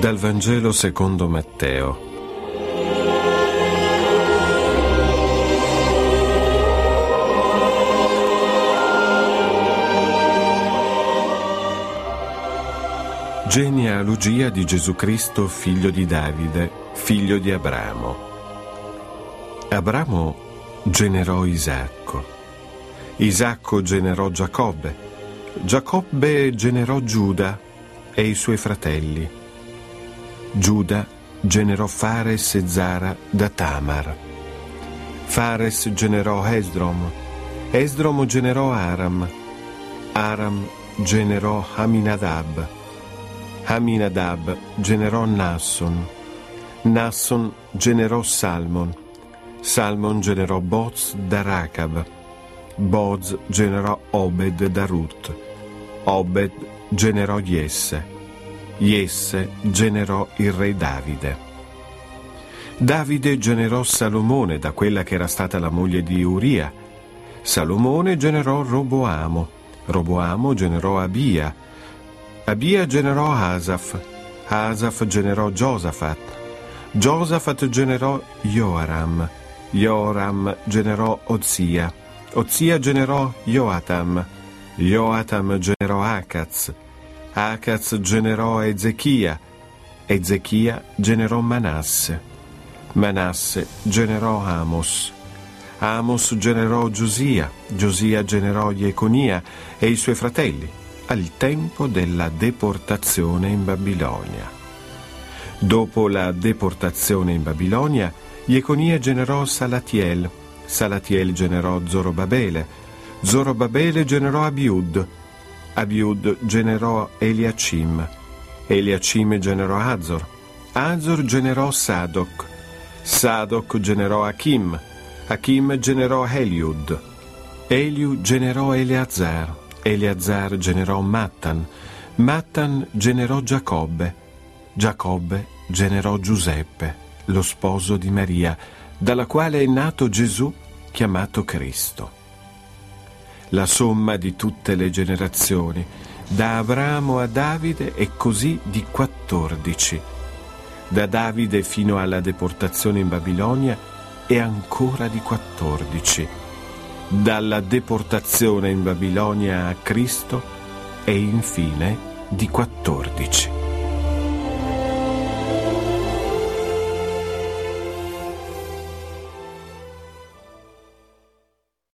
Dal Vangelo secondo Matteo. Genealogia di Gesù Cristo, figlio di Davide, figlio di Abramo. Abramo generò Isacco. Isacco generò Giacobbe. Giacobbe generò Giuda e i suoi fratelli. Giuda generò Fares e Zara da Tamar. Fares generò Esdrom. Esdrom generò Aram. Aram generò Aminadab. Aminadab generò Nasson. Nasson generò Salmon. Salmon generò Boz da Racab. Boz generò Obed da Ruth. Obed generò Jesse. Jesse generò il re Davide. Davide generò Salomone da quella che era stata la moglie di Uria. Salomone generò Roboamo. Roboamo generò Abia. Abia generò Asaf. Asaf generò Giosafat. Giosafat generò Joaram. Joram generò Ozia. Ozia generò Joatam. Joatam generò Acaz. Acaz generò Ezechia. Ezechia generò Manasse. Manasse generò Amos. Amos generò Giosia. Giosia generò Jeconia e i suoi fratelli al tempo della deportazione in Babilonia. Dopo la deportazione in Babilonia, Jeconia generò Salatiel. Salatiel generò Zorobabele. Zorobabele generò Abiud. Abiud generò Eliacim. Eliacim generò Azor. Azor generò Sadoc. Sadoc generò Achim. Achim generò Eliud. Eliu generò Eleazar. Eleazar generò Mattan. Mattan generò Giacobbe. Giacobbe generò Giuseppe, lo sposo di Maria, dalla quale è nato Gesù chiamato Cristo la somma di tutte le generazioni, da Abramo a Davide e così di 14. Da Davide fino alla deportazione in Babilonia e ancora di 14. Dalla deportazione in Babilonia a Cristo e infine di 14.